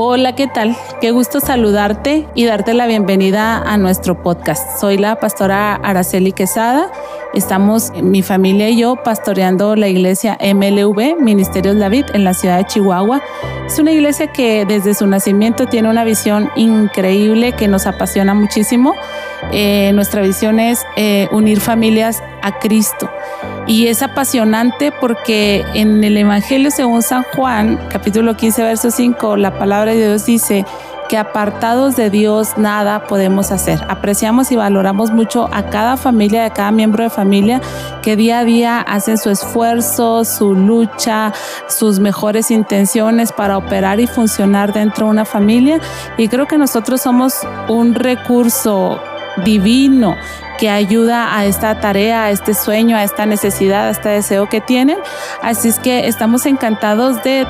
Hola, ¿qué tal? Qué gusto saludarte y darte la bienvenida a nuestro podcast. Soy la pastora Araceli Quesada. Estamos, mi familia y yo, pastoreando la iglesia MLV, Ministerios David, en la ciudad de Chihuahua. Es una iglesia que desde su nacimiento tiene una visión increíble que nos apasiona muchísimo. Eh, nuestra visión es eh, unir familias a Cristo. Y es apasionante porque en el Evangelio según San Juan, capítulo 15, verso 5, la palabra de Dios dice que apartados de Dios nada podemos hacer. Apreciamos y valoramos mucho a cada familia, a cada miembro de familia que día a día hacen su esfuerzo, su lucha, sus mejores intenciones para operar y funcionar dentro de una familia. Y creo que nosotros somos un recurso divino que ayuda a esta tarea, a este sueño, a esta necesidad, a este deseo que tienen. Así es que estamos encantados de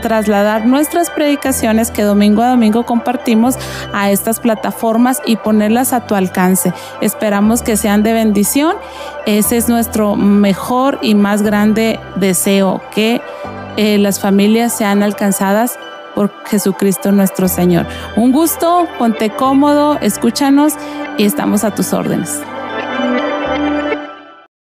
trasladar nuestras predicaciones que domingo a domingo compartimos a estas plataformas y ponerlas a tu alcance. Esperamos que sean de bendición. Ese es nuestro mejor y más grande deseo, que eh, las familias sean alcanzadas por Jesucristo nuestro Señor. Un gusto, ponte cómodo, escúchanos y estamos a tus órdenes.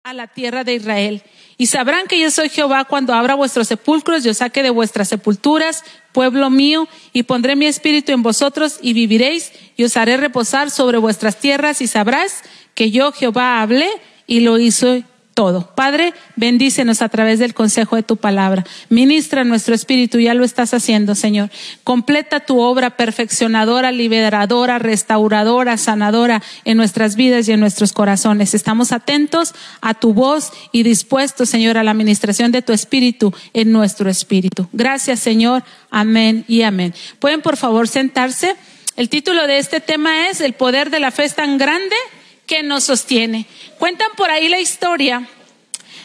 A la tierra de Israel. Y sabrán que yo soy Jehová cuando abra vuestros sepulcros, yo saque de vuestras sepulturas, pueblo mío, y pondré mi espíritu en vosotros y viviréis, y os haré reposar sobre vuestras tierras, y sabrás que yo Jehová hablé y lo hizo todo. Padre, bendícenos a través del consejo de tu palabra. Ministra nuestro espíritu, ya lo estás haciendo, Señor. Completa tu obra perfeccionadora, liberadora, restauradora, sanadora en nuestras vidas y en nuestros corazones. Estamos atentos a tu voz y dispuestos, Señor, a la administración de tu espíritu en nuestro espíritu. Gracias, Señor. Amén y amén. ¿Pueden, por favor, sentarse? El título de este tema es El poder de la fe tan grande que nos sostiene. Cuentan por ahí la historia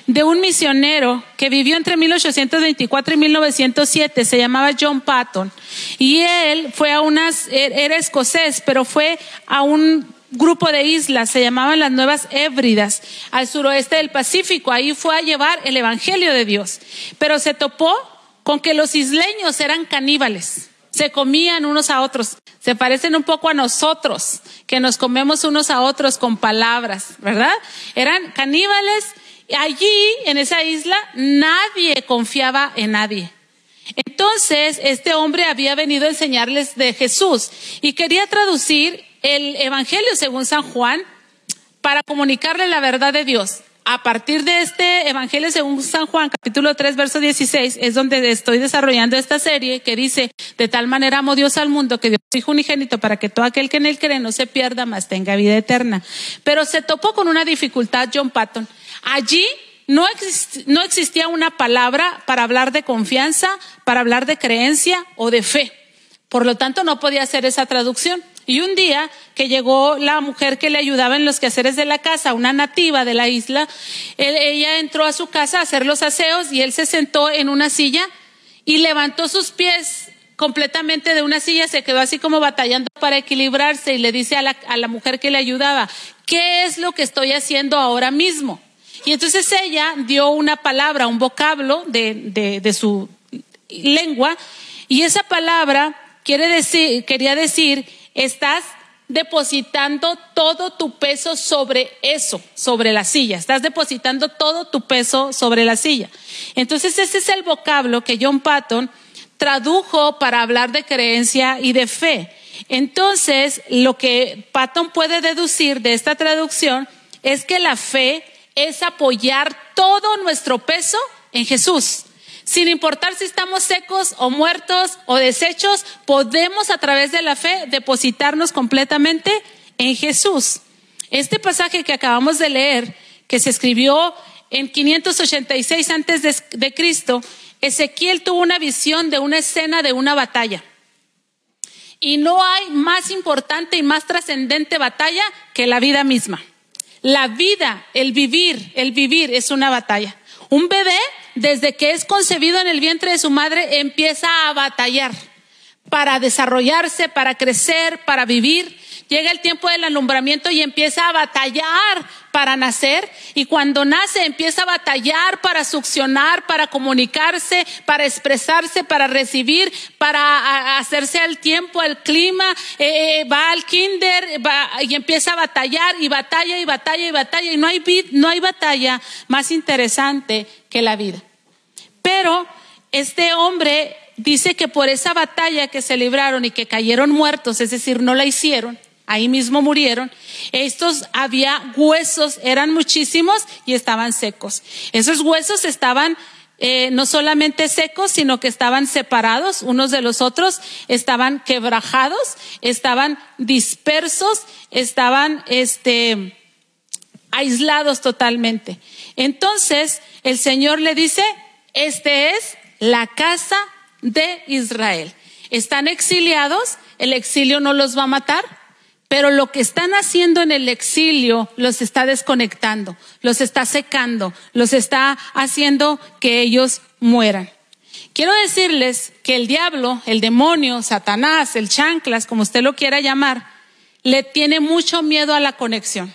de un misionero que vivió entre 1824 y 1907, se llamaba John Patton, y él fue a unas, er, era escocés, pero fue a un grupo de islas, se llamaban las Nuevas Hébridas, al suroeste del Pacífico, ahí fue a llevar el Evangelio de Dios, pero se topó con que los isleños eran caníbales se comían unos a otros. Se parecen un poco a nosotros, que nos comemos unos a otros con palabras, ¿verdad? Eran caníbales. Allí, en esa isla, nadie confiaba en nadie. Entonces, este hombre había venido a enseñarles de Jesús y quería traducir el Evangelio según San Juan para comunicarle la verdad de Dios a partir de este Evangelio según San Juan, capítulo 3, verso 16, es donde estoy desarrollando esta serie que dice, de tal manera amó Dios al mundo que Dios hijo unigénito para que todo aquel que en él cree no se pierda, mas tenga vida eterna. Pero se topó con una dificultad John Patton. Allí no, no existía una palabra para hablar de confianza, para hablar de creencia o de fe. Por lo tanto, no podía hacer esa traducción. Y un día que llegó la mujer que le ayudaba en los quehaceres de la casa, una nativa de la isla, ella entró a su casa a hacer los aseos y él se sentó en una silla y levantó sus pies completamente de una silla, se quedó así como batallando para equilibrarse y le dice a la, a la mujer que le ayudaba, ¿qué es lo que estoy haciendo ahora mismo? Y entonces ella dio una palabra, un vocablo de, de, de su lengua y esa palabra quiere decir, quería decir estás depositando todo tu peso sobre eso, sobre la silla. Estás depositando todo tu peso sobre la silla. Entonces ese es el vocablo que John Patton tradujo para hablar de creencia y de fe. Entonces, lo que Patton puede deducir de esta traducción es que la fe es apoyar todo nuestro peso en Jesús. Sin importar si estamos secos o muertos o deshechos, podemos a través de la fe depositarnos completamente en Jesús. Este pasaje que acabamos de leer, que se escribió en 586 antes de, Cristo, Ezequiel tuvo una visión de una escena de una batalla. Y no hay más importante y más trascendente batalla que la vida misma. La vida, el vivir, el vivir es una batalla. Un bebé desde que es concebido en el vientre de su madre, empieza a batallar para desarrollarse, para crecer, para vivir. Llega el tiempo del alumbramiento y empieza a batallar para nacer. Y cuando nace empieza a batallar para succionar, para comunicarse, para expresarse, para recibir, para hacerse al tiempo, al clima, eh, eh, va al kinder y empieza a batallar y batalla y batalla y batalla. Y no hay, no hay batalla más interesante que la vida. Pero este hombre dice que por esa batalla que se libraron y que cayeron muertos, es decir, no la hicieron, ahí mismo murieron, estos había huesos, eran muchísimos y estaban secos. Esos huesos estaban eh, no solamente secos, sino que estaban separados unos de los otros, estaban quebrajados, estaban dispersos, estaban este, aislados totalmente. Entonces el Señor le dice, este es la casa de Israel. Están exiliados, el exilio no los va a matar, pero lo que están haciendo en el exilio los está desconectando, los está secando, los está haciendo que ellos mueran. Quiero decirles que el diablo, el demonio, Satanás, el chanclas, como usted lo quiera llamar, le tiene mucho miedo a la conexión.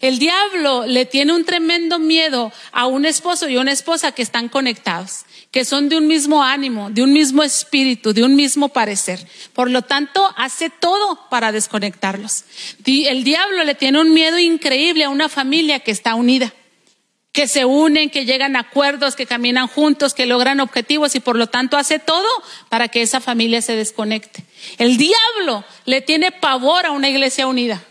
El diablo le tiene un tremendo miedo a un esposo y una esposa que están conectados, que son de un mismo ánimo, de un mismo espíritu, de un mismo parecer. Por lo tanto, hace todo para desconectarlos. El diablo le tiene un miedo increíble a una familia que está unida, que se unen, que llegan a acuerdos, que caminan juntos, que logran objetivos y por lo tanto hace todo para que esa familia se desconecte. El diablo le tiene pavor a una iglesia unida.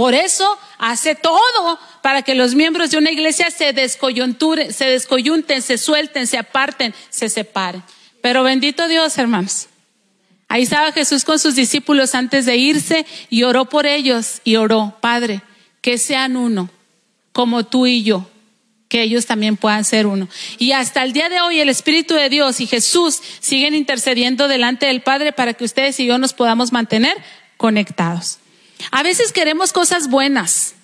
Por eso hace todo para que los miembros de una iglesia se descoyunturen, se descoyunten, se suelten, se aparten, se separen. Pero bendito Dios, hermanos. Ahí estaba Jesús con sus discípulos antes de irse y oró por ellos y oró, Padre, que sean uno, como tú y yo, que ellos también puedan ser uno. Y hasta el día de hoy el Espíritu de Dios y Jesús siguen intercediendo delante del Padre para que ustedes y yo nos podamos mantener conectados. A veces queremos cosas buenas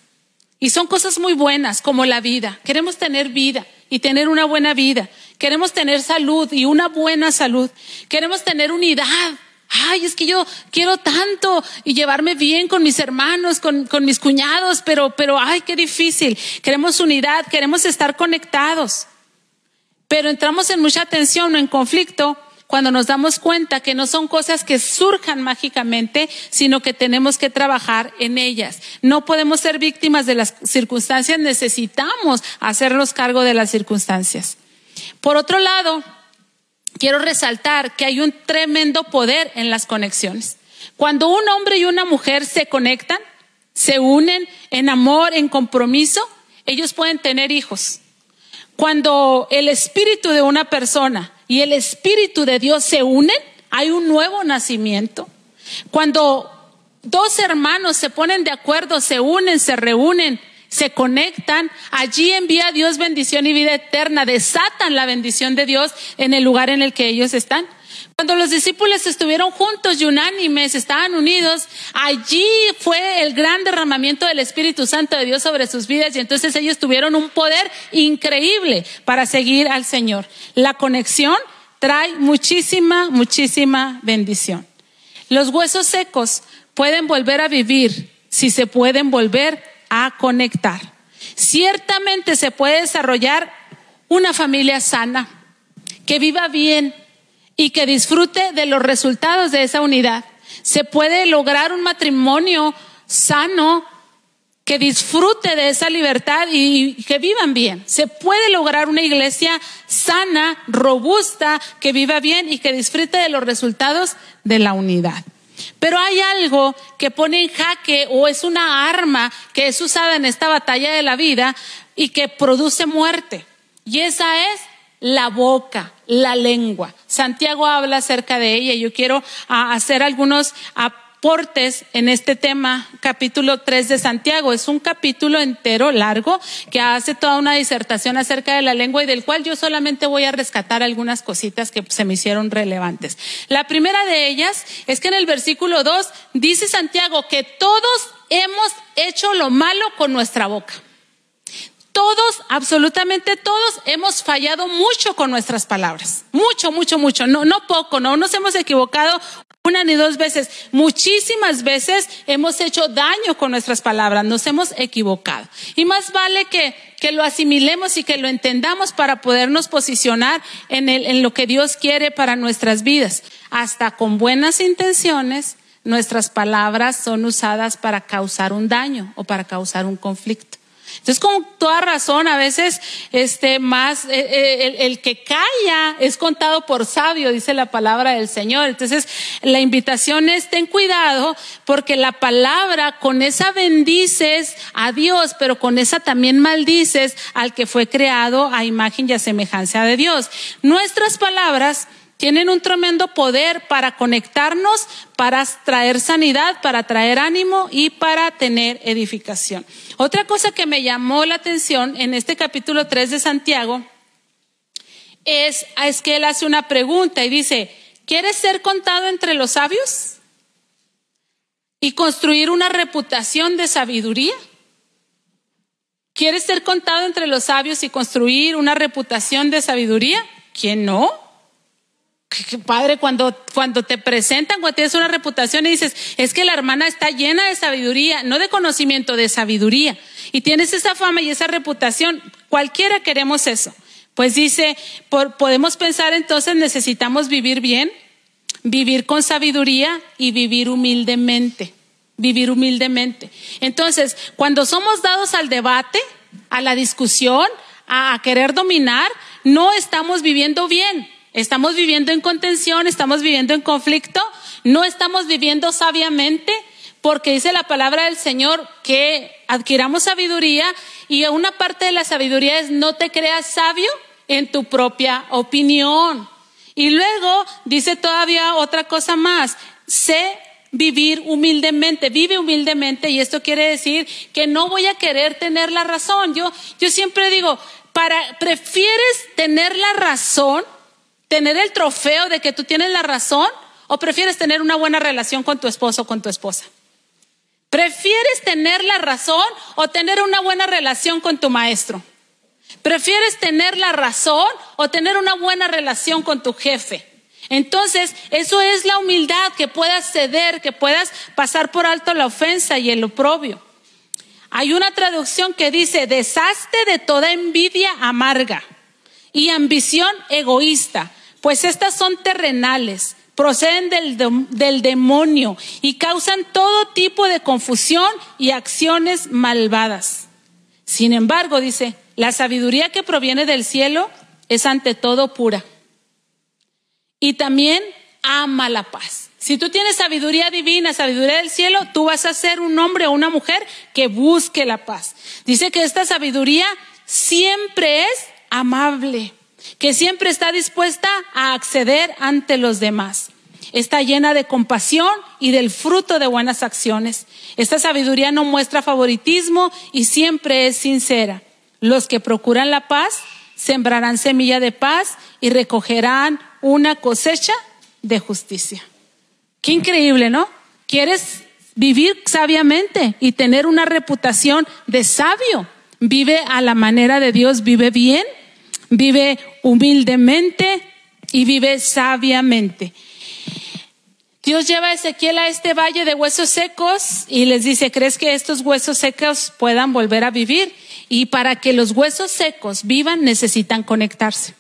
y son cosas muy buenas como la vida. Queremos tener vida y tener una buena vida. Queremos tener salud y una buena salud. Queremos tener unidad. Ay, es que yo quiero tanto y llevarme bien con mis hermanos, con, con mis cuñados, pero, pero, ay, qué difícil. Queremos unidad, queremos estar conectados. Pero entramos en mucha tensión o en conflicto cuando nos damos cuenta que no son cosas que surjan mágicamente, sino que tenemos que trabajar en ellas. No podemos ser víctimas de las circunstancias, necesitamos hacernos cargo de las circunstancias. Por otro lado, quiero resaltar que hay un tremendo poder en las conexiones. Cuando un hombre y una mujer se conectan, se unen en amor, en compromiso, ellos pueden tener hijos. Cuando el espíritu de una persona y el Espíritu de Dios se unen, hay un nuevo nacimiento. Cuando dos hermanos se ponen de acuerdo, se unen, se reúnen, se conectan, allí envía Dios bendición y vida eterna, desatan la bendición de Dios en el lugar en el que ellos están. Cuando los discípulos estuvieron juntos y unánimes, estaban unidos, allí fue el gran derramamiento del Espíritu Santo de Dios sobre sus vidas y entonces ellos tuvieron un poder increíble para seguir al Señor. La conexión trae muchísima, muchísima bendición. Los huesos secos pueden volver a vivir si se pueden volver a conectar. Ciertamente se puede desarrollar una familia sana, que viva bien, y que disfrute de los resultados de esa unidad. Se puede lograr un matrimonio sano que disfrute de esa libertad y que vivan bien. Se puede lograr una iglesia sana, robusta, que viva bien y que disfrute de los resultados de la unidad. Pero hay algo que pone en jaque o es una arma que es usada en esta batalla de la vida y que produce muerte. Y esa es la boca, la lengua. Santiago habla acerca de ella. Yo quiero ah, hacer algunos aportes en este tema, capítulo 3 de Santiago. Es un capítulo entero largo que hace toda una disertación acerca de la lengua y del cual yo solamente voy a rescatar algunas cositas que se me hicieron relevantes. La primera de ellas es que en el versículo 2 dice Santiago que todos hemos hecho lo malo con nuestra boca. Todos, absolutamente todos, hemos fallado mucho con nuestras palabras. Mucho, mucho, mucho. No, no poco, no nos hemos equivocado una ni dos veces. Muchísimas veces hemos hecho daño con nuestras palabras, nos hemos equivocado. Y más vale que, que lo asimilemos y que lo entendamos para podernos posicionar en, el, en lo que Dios quiere para nuestras vidas. Hasta con buenas intenciones, nuestras palabras son usadas para causar un daño o para causar un conflicto. Entonces, con toda razón, a veces, este, más, eh, eh, el, que calla es contado por sabio, dice la palabra del Señor. Entonces, la invitación es, ten cuidado, porque la palabra, con esa bendices a Dios, pero con esa también maldices al que fue creado a imagen y a semejanza de Dios. Nuestras palabras tienen un tremendo poder para conectarnos, para traer sanidad, para traer ánimo y para tener edificación. Otra cosa que me llamó la atención en este capítulo 3 de Santiago es, es que él hace una pregunta y dice, ¿quieres ser contado entre los sabios? ¿Y construir una reputación de sabiduría? ¿Quieres ser contado entre los sabios y construir una reputación de sabiduría? ¿Quién no? Qué padre cuando, cuando te presentan, cuando tienes una reputación y dices, es que la hermana está llena de sabiduría, no de conocimiento, de sabiduría. Y tienes esa fama y esa reputación. Cualquiera queremos eso. Pues dice, podemos pensar entonces necesitamos vivir bien, vivir con sabiduría y vivir humildemente. Vivir humildemente. Entonces, cuando somos dados al debate, a la discusión, a querer dominar, no estamos viviendo bien Estamos viviendo en contención, estamos viviendo en conflicto, no estamos viviendo sabiamente, porque dice la palabra del Señor que adquiramos sabiduría y una parte de la sabiduría es no te creas sabio en tu propia opinión. Y luego dice todavía otra cosa más, sé vivir humildemente, vive humildemente y esto quiere decir que no voy a querer tener la razón. Yo, yo siempre digo, para, prefieres tener la razón tener el trofeo de que tú tienes la razón o prefieres tener una buena relación con tu esposo o con tu esposa? ¿Prefieres tener la razón o tener una buena relación con tu maestro? ¿Prefieres tener la razón o tener una buena relación con tu jefe? Entonces, eso es la humildad, que puedas ceder, que puedas pasar por alto la ofensa y el oprobio. Hay una traducción que dice, deshazte de toda envidia amarga y ambición egoísta, pues estas son terrenales, proceden del, del, demonio y causan todo tipo de confusión y acciones malvadas. Sin embargo, dice, la sabiduría que proviene del cielo es ante todo pura. Y también ama la paz. Si tú tienes sabiduría divina, sabiduría del cielo, tú vas a ser un hombre o una mujer que busque la paz. Dice que esta sabiduría siempre es amable, que siempre está dispuesta a acceder ante los demás. Está llena de compasión y del fruto de buenas acciones. Esta sabiduría no muestra favoritismo y siempre es sincera. Los que procuran la paz sembrarán semilla de paz y recogerán una cosecha de justicia. Qué increíble, ¿no? ¿Quieres vivir sabiamente y tener una reputación de sabio? Vive a la manera de Dios, vive bien vive humildemente y vive sabiamente. Dios lleva a Ezequiel a este valle de huesos secos y les dice, ¿crees que estos huesos secos puedan volver a vivir? Y para que los huesos secos vivan necesitan conectarse.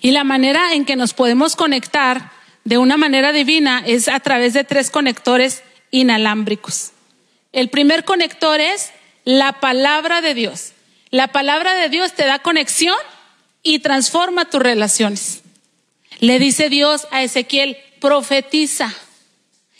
Y la manera en que nos podemos conectar de una manera divina es a través de tres conectores inalámbricos. El primer conector es la palabra de Dios. La palabra de Dios te da conexión y transforma tus relaciones. Le dice Dios a Ezequiel, profetiza.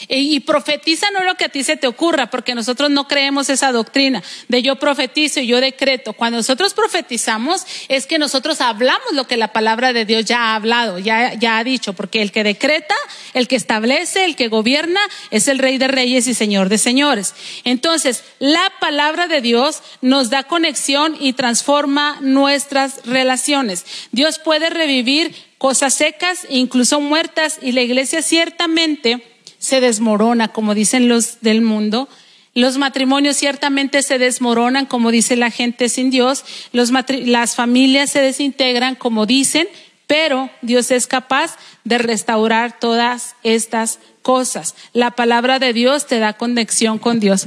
Y profetiza no lo que a ti se te ocurra, porque nosotros no creemos esa doctrina de yo profetizo y yo decreto. Cuando nosotros profetizamos es que nosotros hablamos lo que la palabra de Dios ya ha hablado, ya, ya ha dicho, porque el que decreta, el que establece, el que gobierna es el rey de reyes y señor de señores. Entonces, la palabra de Dios nos da conexión y transforma nuestras relaciones. Dios puede revivir cosas secas, incluso muertas, y la iglesia ciertamente se desmorona, como dicen los del mundo, Los matrimonios ciertamente se desmoronan, como dice la gente sin Dios. las familias se desintegran, como dicen, pero Dios es capaz de restaurar todas estas cosas. La palabra de Dios te da conexión con Dios.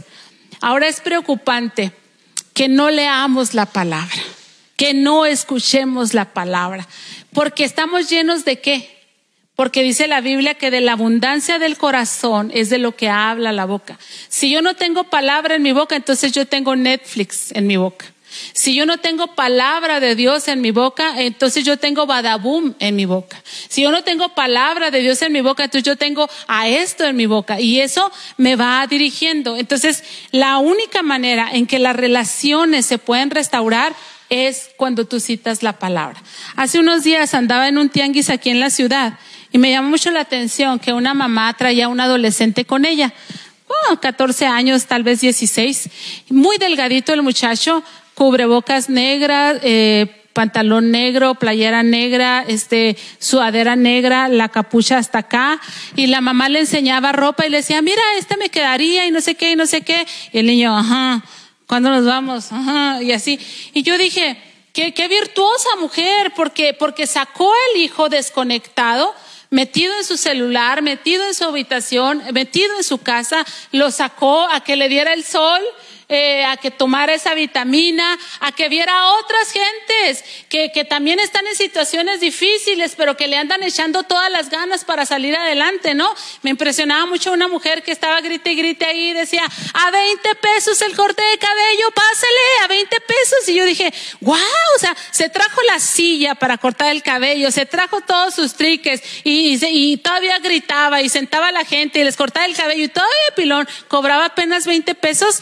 Ahora es preocupante que no leamos la palabra, que no escuchemos la palabra, porque estamos llenos de qué? Porque dice la Biblia que de la abundancia del corazón es de lo que habla la boca. Si yo no tengo palabra en mi boca, entonces yo tengo Netflix en mi boca. Si yo no tengo palabra de Dios en mi boca, entonces yo tengo badabum en mi boca. Si yo no tengo palabra de Dios en mi boca, entonces yo tengo a esto en mi boca y eso me va dirigiendo. Entonces, la única manera en que las relaciones se pueden restaurar es cuando tú citas la palabra. Hace unos días andaba en un tianguis aquí en la ciudad y me llamó mucho la atención que una mamá traía a un adolescente con ella. 14 años, tal vez 16. Muy delgadito el muchacho, cubrebocas negras, eh, pantalón negro, playera negra, este, sudadera negra, la capucha hasta acá, y la mamá le enseñaba ropa y le decía, mira, este me quedaría y no sé qué, y no sé qué, y el niño, ajá, ¿cuándo nos vamos? Ajá, y así. Y yo dije, qué, qué virtuosa mujer, porque, porque sacó el hijo desconectado, metido en su celular, metido en su habitación, metido en su casa, lo sacó a que le diera el sol, eh, a que tomara esa vitamina, a que viera a otras gentes que, que también están en situaciones difíciles, pero que le andan echando todas las ganas para salir adelante, ¿no? Me impresionaba mucho una mujer que estaba grite y grite ahí y decía, a 20 pesos el corte de cabello, pásale, a 20 pesos. Y yo dije, wow, o sea, se trajo la silla para cortar el cabello, se trajo todos sus triques y, y, todavía gritaba y sentaba a la gente y les cortaba el cabello y todavía pilón cobraba apenas 20 pesos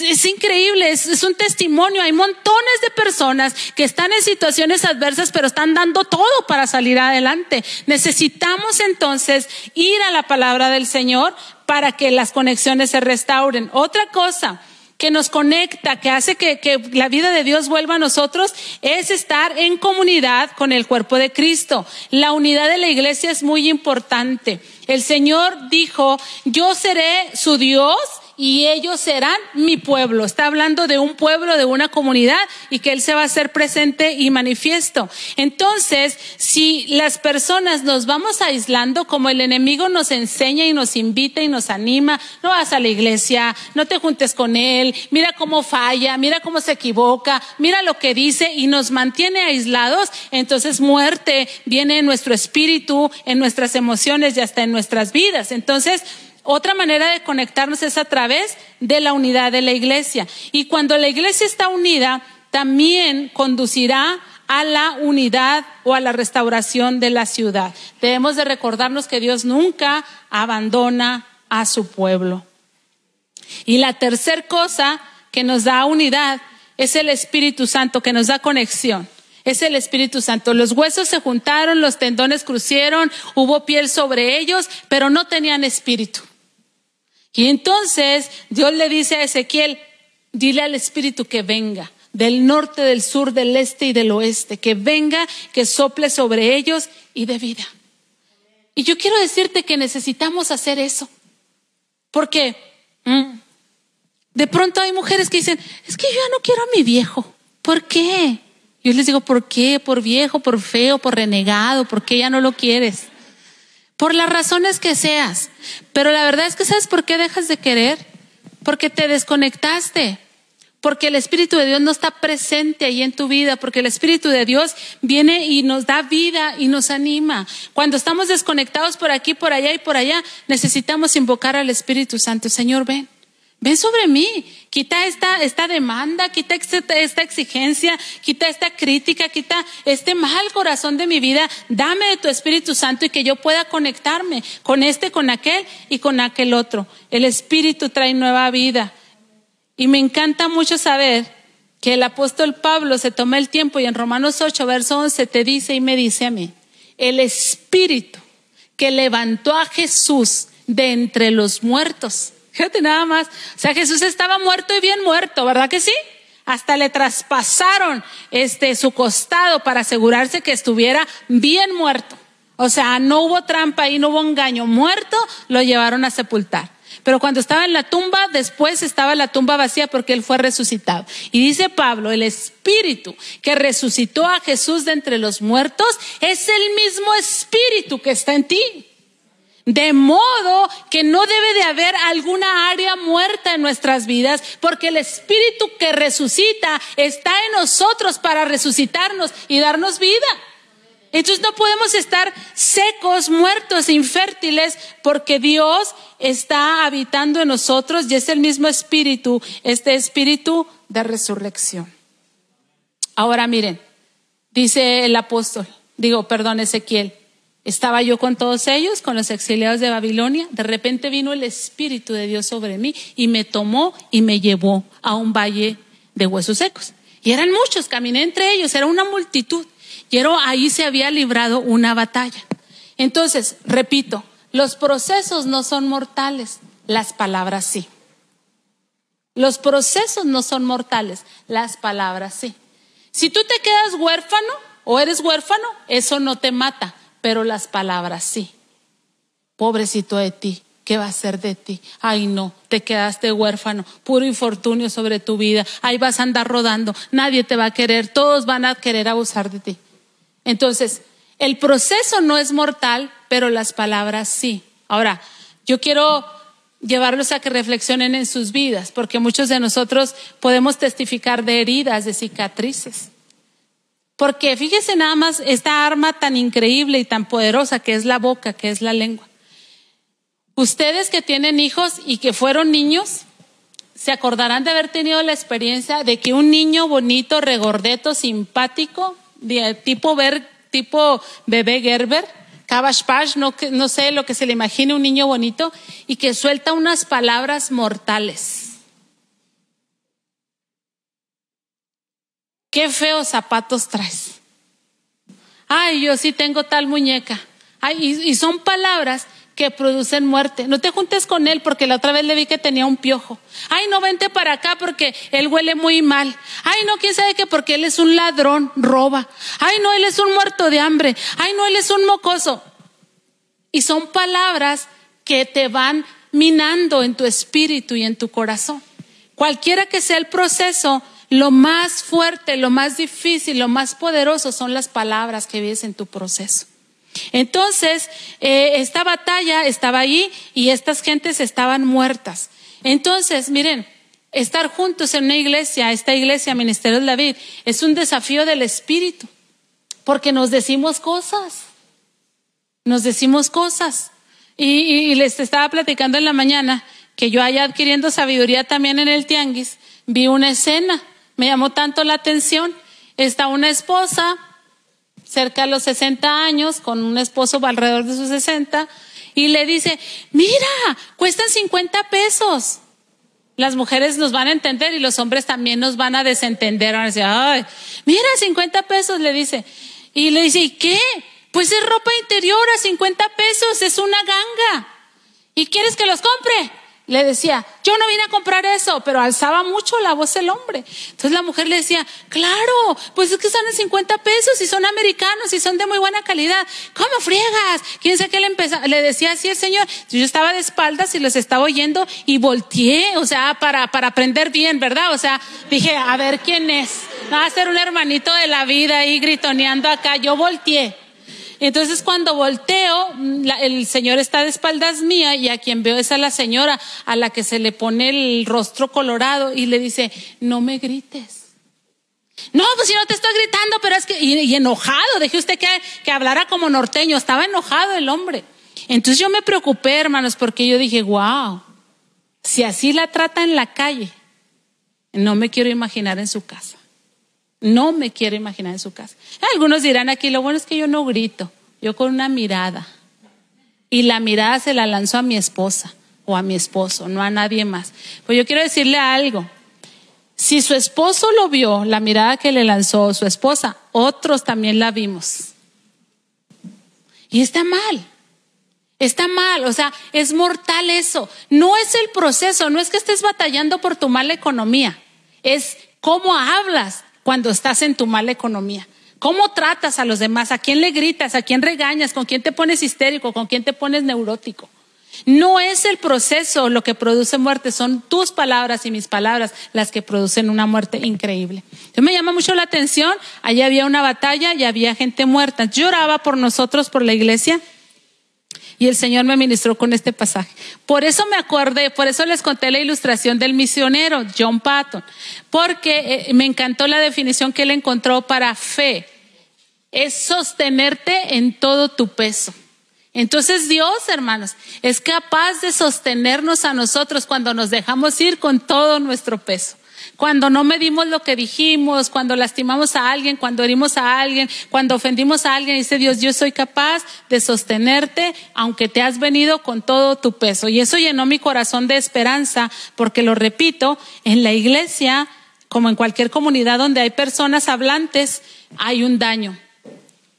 es, increíble, es, un testimonio. Hay montones de personas que están en situaciones adversas, pero están dando todo para salir adelante. Necesitamos entonces ir a la palabra del Señor para que las conexiones se restauren. Otra cosa que nos conecta, que hace que, que, la vida de Dios vuelva a nosotros, es estar en comunidad con el cuerpo de Cristo. La unidad de la iglesia es muy importante. El Señor dijo, yo seré su Dios y ellos serán mi pueblo. Está hablando de un pueblo, de una comunidad y que Él se va a hacer presente y manifiesto. Entonces, si las personas nos vamos aislando, como el enemigo nos enseña y nos invita y nos anima, no vas a la iglesia, no te juntes con Él, mira cómo falla, mira cómo se equivoca, mira lo que dice y nos mantiene aislados, entonces muerte viene en nuestro espíritu, en nuestras emociones y hasta en nuestras vidas. Entonces, otra manera de conectarnos es a través de la unidad de la iglesia. Y cuando la iglesia está unida, también conducirá a la unidad o a la restauración de la ciudad. Debemos de recordarnos que Dios nunca abandona a su pueblo. Y la tercera cosa que nos da unidad es el Espíritu Santo, que nos da conexión. Es el Espíritu Santo. Los huesos se juntaron, los tendones crucieron, hubo piel sobre ellos, pero no tenían espíritu. Y entonces Dios le dice a Ezequiel, dile al Espíritu que venga del norte, del sur, del este y del oeste, que venga, que sople sobre ellos y de vida. Y yo quiero decirte que necesitamos hacer eso. Porque mm, de pronto hay mujeres que dicen, es que yo ya no quiero a mi viejo. ¿Por qué? Yo les digo, ¿por qué? ¿Por viejo, por feo, por renegado? ¿Por qué ya no lo quieres? Por las razones que seas. Pero la verdad es que ¿sabes por qué dejas de querer? Porque te desconectaste, porque el Espíritu de Dios no está presente ahí en tu vida, porque el Espíritu de Dios viene y nos da vida y nos anima. Cuando estamos desconectados por aquí, por allá y por allá, necesitamos invocar al Espíritu Santo. Señor, ven. Ven sobre mí, quita esta, esta demanda, quita esta exigencia, quita esta crítica, quita este mal corazón de mi vida, dame de tu Espíritu Santo y que yo pueda conectarme con este, con aquel y con aquel otro. El Espíritu trae nueva vida. Y me encanta mucho saber que el apóstol Pablo se toma el tiempo y en Romanos 8, verso 11 te dice y me dice a mí, el Espíritu que levantó a Jesús de entre los muertos Fíjate nada más. O sea, Jesús estaba muerto y bien muerto, ¿verdad que sí? Hasta le traspasaron este su costado para asegurarse que estuviera bien muerto. O sea, no hubo trampa y no hubo engaño. Muerto lo llevaron a sepultar. Pero cuando estaba en la tumba, después estaba la tumba vacía porque él fue resucitado. Y dice Pablo, el espíritu que resucitó a Jesús de entre los muertos es el mismo espíritu que está en ti. De modo que no debe de haber alguna área muerta en nuestras vidas, porque el Espíritu que resucita está en nosotros para resucitarnos y darnos vida. Entonces no podemos estar secos, muertos, infértiles, porque Dios está habitando en nosotros y es el mismo Espíritu, este Espíritu de resurrección. Ahora miren, dice el apóstol, digo, perdón, Ezequiel, estaba yo con todos ellos, con los exiliados de Babilonia. De repente vino el Espíritu de Dios sobre mí y me tomó y me llevó a un valle de huesos secos. Y eran muchos, caminé entre ellos, era una multitud. Y ahí se había librado una batalla. Entonces, repito, los procesos no son mortales, las palabras sí. Los procesos no son mortales, las palabras sí. Si tú te quedas huérfano o eres huérfano, eso no te mata pero las palabras sí. Pobrecito de ti, ¿qué va a ser de ti? Ay, no, te quedaste huérfano, puro infortunio sobre tu vida, ahí vas a andar rodando, nadie te va a querer, todos van a querer abusar de ti. Entonces, el proceso no es mortal, pero las palabras sí. Ahora, yo quiero llevarlos a que reflexionen en sus vidas, porque muchos de nosotros podemos testificar de heridas, de cicatrices. Porque fíjese nada más esta arma tan increíble y tan poderosa que es la boca, que es la lengua. Ustedes que tienen hijos y que fueron niños, se acordarán de haber tenido la experiencia de que un niño bonito, regordeto, simpático, tipo, ver, tipo bebé Gerber, Cabash no, no sé lo que se le imagine un niño bonito, y que suelta unas palabras mortales qué feos zapatos traes. Ay, yo sí tengo tal muñeca. Ay, y, son palabras que producen muerte. No te juntes con él porque la otra vez le vi que tenía un piojo. Ay, no vente para acá porque él huele muy mal. Ay, no, quién sabe qué porque él es un ladrón, roba. Ay, no, él es un muerto de hambre. Ay, no, él es un mocoso. Y son palabras que te van minando en tu espíritu y en tu corazón. Cualquiera que sea el proceso, lo más fuerte, lo más difícil, lo más poderoso son las palabras que vives en tu proceso. Entonces, eh, esta batalla estaba allí y estas gentes estaban muertas. Entonces, miren, estar juntos en una iglesia, esta iglesia, Ministerio de David, es un desafío del Espíritu, porque nos decimos cosas, nos decimos cosas. Y, y les estaba platicando en la mañana que yo allá adquiriendo sabiduría también en el tianguis, vi una escena me llamó tanto la atención. Está una esposa cerca de los 60 años con un esposo alrededor de sus 60 y le dice, mira, cuestan 50 pesos. Las mujeres nos van a entender y los hombres también nos van a desentender. Van Ay, mira, 50 pesos, le dice. Y le dice, ¿y qué? Pues es ropa interior a 50 pesos, es una ganga. ¿Y quieres que los compre? Le decía, yo no vine a comprar eso, pero alzaba mucho la voz el hombre. Entonces la mujer le decía, claro, pues es que están en 50 pesos y son americanos y son de muy buena calidad. ¿Cómo friegas? ¿Quién sabe qué le empezó? Le decía así el señor. Yo estaba de espaldas y los estaba oyendo y volteé, o sea, para, para aprender bien, ¿verdad? O sea, dije, a ver quién es. Va a ser un hermanito de la vida ahí gritoneando acá. Yo volteé. Entonces cuando volteo, el señor está de espaldas mía y a quien veo es a la señora a la que se le pone el rostro colorado y le dice, no me grites. No, pues si no te estoy gritando, pero es que, y, enojado, dejé usted que, que hablara como norteño, estaba enojado el hombre. Entonces yo me preocupé, hermanos, porque yo dije, wow, si así la trata en la calle, no me quiero imaginar en su casa. No me quiero imaginar en su casa. Algunos dirán aquí, lo bueno es que yo no grito, yo con una mirada. Y la mirada se la lanzó a mi esposa o a mi esposo, no a nadie más. Pues yo quiero decirle algo. Si su esposo lo vio, la mirada que le lanzó su esposa, otros también la vimos. Y está mal. Está mal, o sea, es mortal eso. No es el proceso, no es que estés batallando por tu mala economía, es cómo hablas, cuando estás en tu mala economía? ¿Cómo tratas a los demás? ¿A quién le gritas? ¿A quién regañas? ¿Con quién te pones histérico? ¿Con quién te pones neurótico? No es el proceso lo que produce muerte, son tus palabras y mis palabras las que producen una muerte increíble. Entonces me llama mucho la atención, allí había una batalla y había gente muerta. Lloraba por nosotros, por la iglesia. Y el Señor me ministró con este pasaje. Por eso me acordé, por eso les conté la ilustración del misionero, John Patton, porque eh, me encantó la definición que él encontró para fe. Es sostenerte en todo tu peso. Entonces Dios, hermanos, es capaz de sostenernos a nosotros cuando nos dejamos ir con todo nuestro peso. Cuando no medimos lo que dijimos, cuando lastimamos a alguien, cuando herimos a alguien, cuando ofendimos a alguien, dice Dios, yo soy capaz de sostenerte aunque te has venido con todo tu peso. Y eso llenó mi corazón de esperanza, porque lo repito, en la iglesia, como en cualquier comunidad donde hay personas hablantes, hay un daño.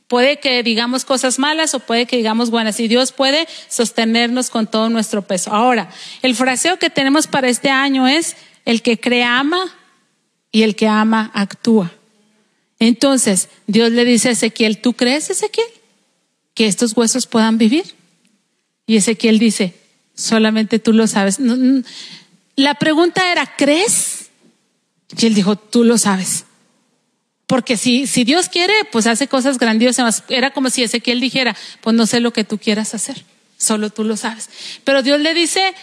Puede que digamos cosas malas o puede que digamos buenas y Dios puede sostenernos con todo nuestro peso. Ahora, el fraseo que tenemos para este año es el que cree ama y el que ama actúa. Entonces, Dios le dice a Ezequiel, ¿tú crees, Ezequiel, que estos huesos puedan vivir? Y Ezequiel dice, solamente tú lo sabes. La pregunta era, ¿crees? Y él dijo, tú lo sabes. Porque si, si Dios quiere, pues hace cosas grandiosas. Era como si Ezequiel dijera, pues no sé lo que tú quieras hacer, solo tú lo sabes. Pero Dios le dice,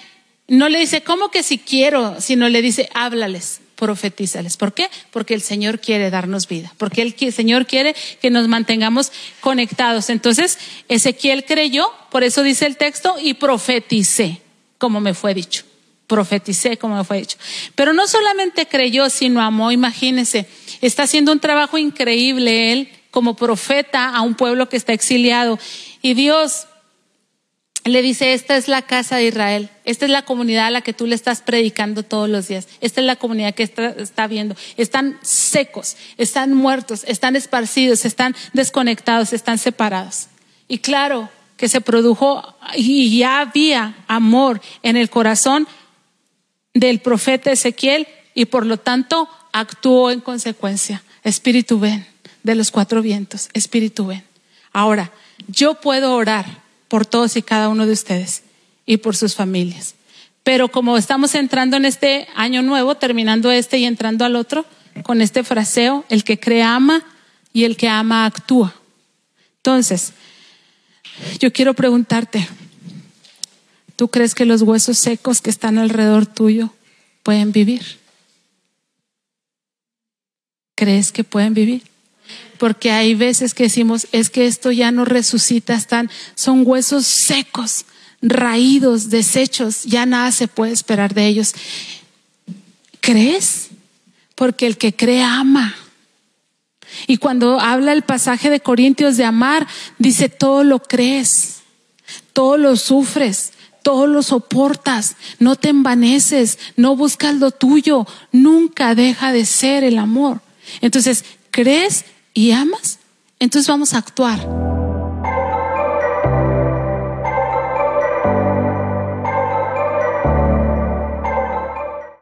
no le dice, ¿cómo que si quiero? Sino le dice, háblales, profetízales. ¿Por qué? Porque el Señor quiere darnos vida, porque el Señor quiere que nos mantengamos conectados. Entonces, Ezequiel creyó, por eso dice el texto, y profeticé, como me fue dicho profeticé, como me fue dicho. Pero no solamente creyó, sino amó, imagínense, está haciendo un trabajo increíble él como profeta a un pueblo que está exiliado. Y Dios le dice, esta es la casa de Israel, esta es la comunidad a la que tú le estás predicando todos los días, esta es la comunidad que está, viendo. Están secos, están muertos, están esparcidos, están desconectados, están separados. Y claro que se produjo y ya había amor en el corazón del profeta Ezequiel y por lo tanto actuó en consecuencia. Espíritu ven de los cuatro vientos, Espíritu ven. Ahora, yo puedo orar por todos y cada uno de ustedes y por sus familias. Pero como estamos entrando en este año nuevo, terminando este y entrando al otro, con este fraseo, el que cree ama y el que ama actúa. Entonces, yo quiero preguntarte, ¿Tú crees que los huesos secos que están alrededor tuyo pueden vivir? ¿Crees que pueden vivir? Porque hay veces que decimos, es que esto ya no resucita, están, son huesos secos, raídos, desechos, ya nada se puede esperar de ellos. ¿Crees? Porque el que cree ama. Y cuando habla el pasaje de Corintios de amar, dice, todo lo crees, todo lo sufres, todo lo soportas, no te envaneces, no buscas lo tuyo, nunca deja de ser el amor. Entonces, ¿crees y amas? Entonces vamos a actuar.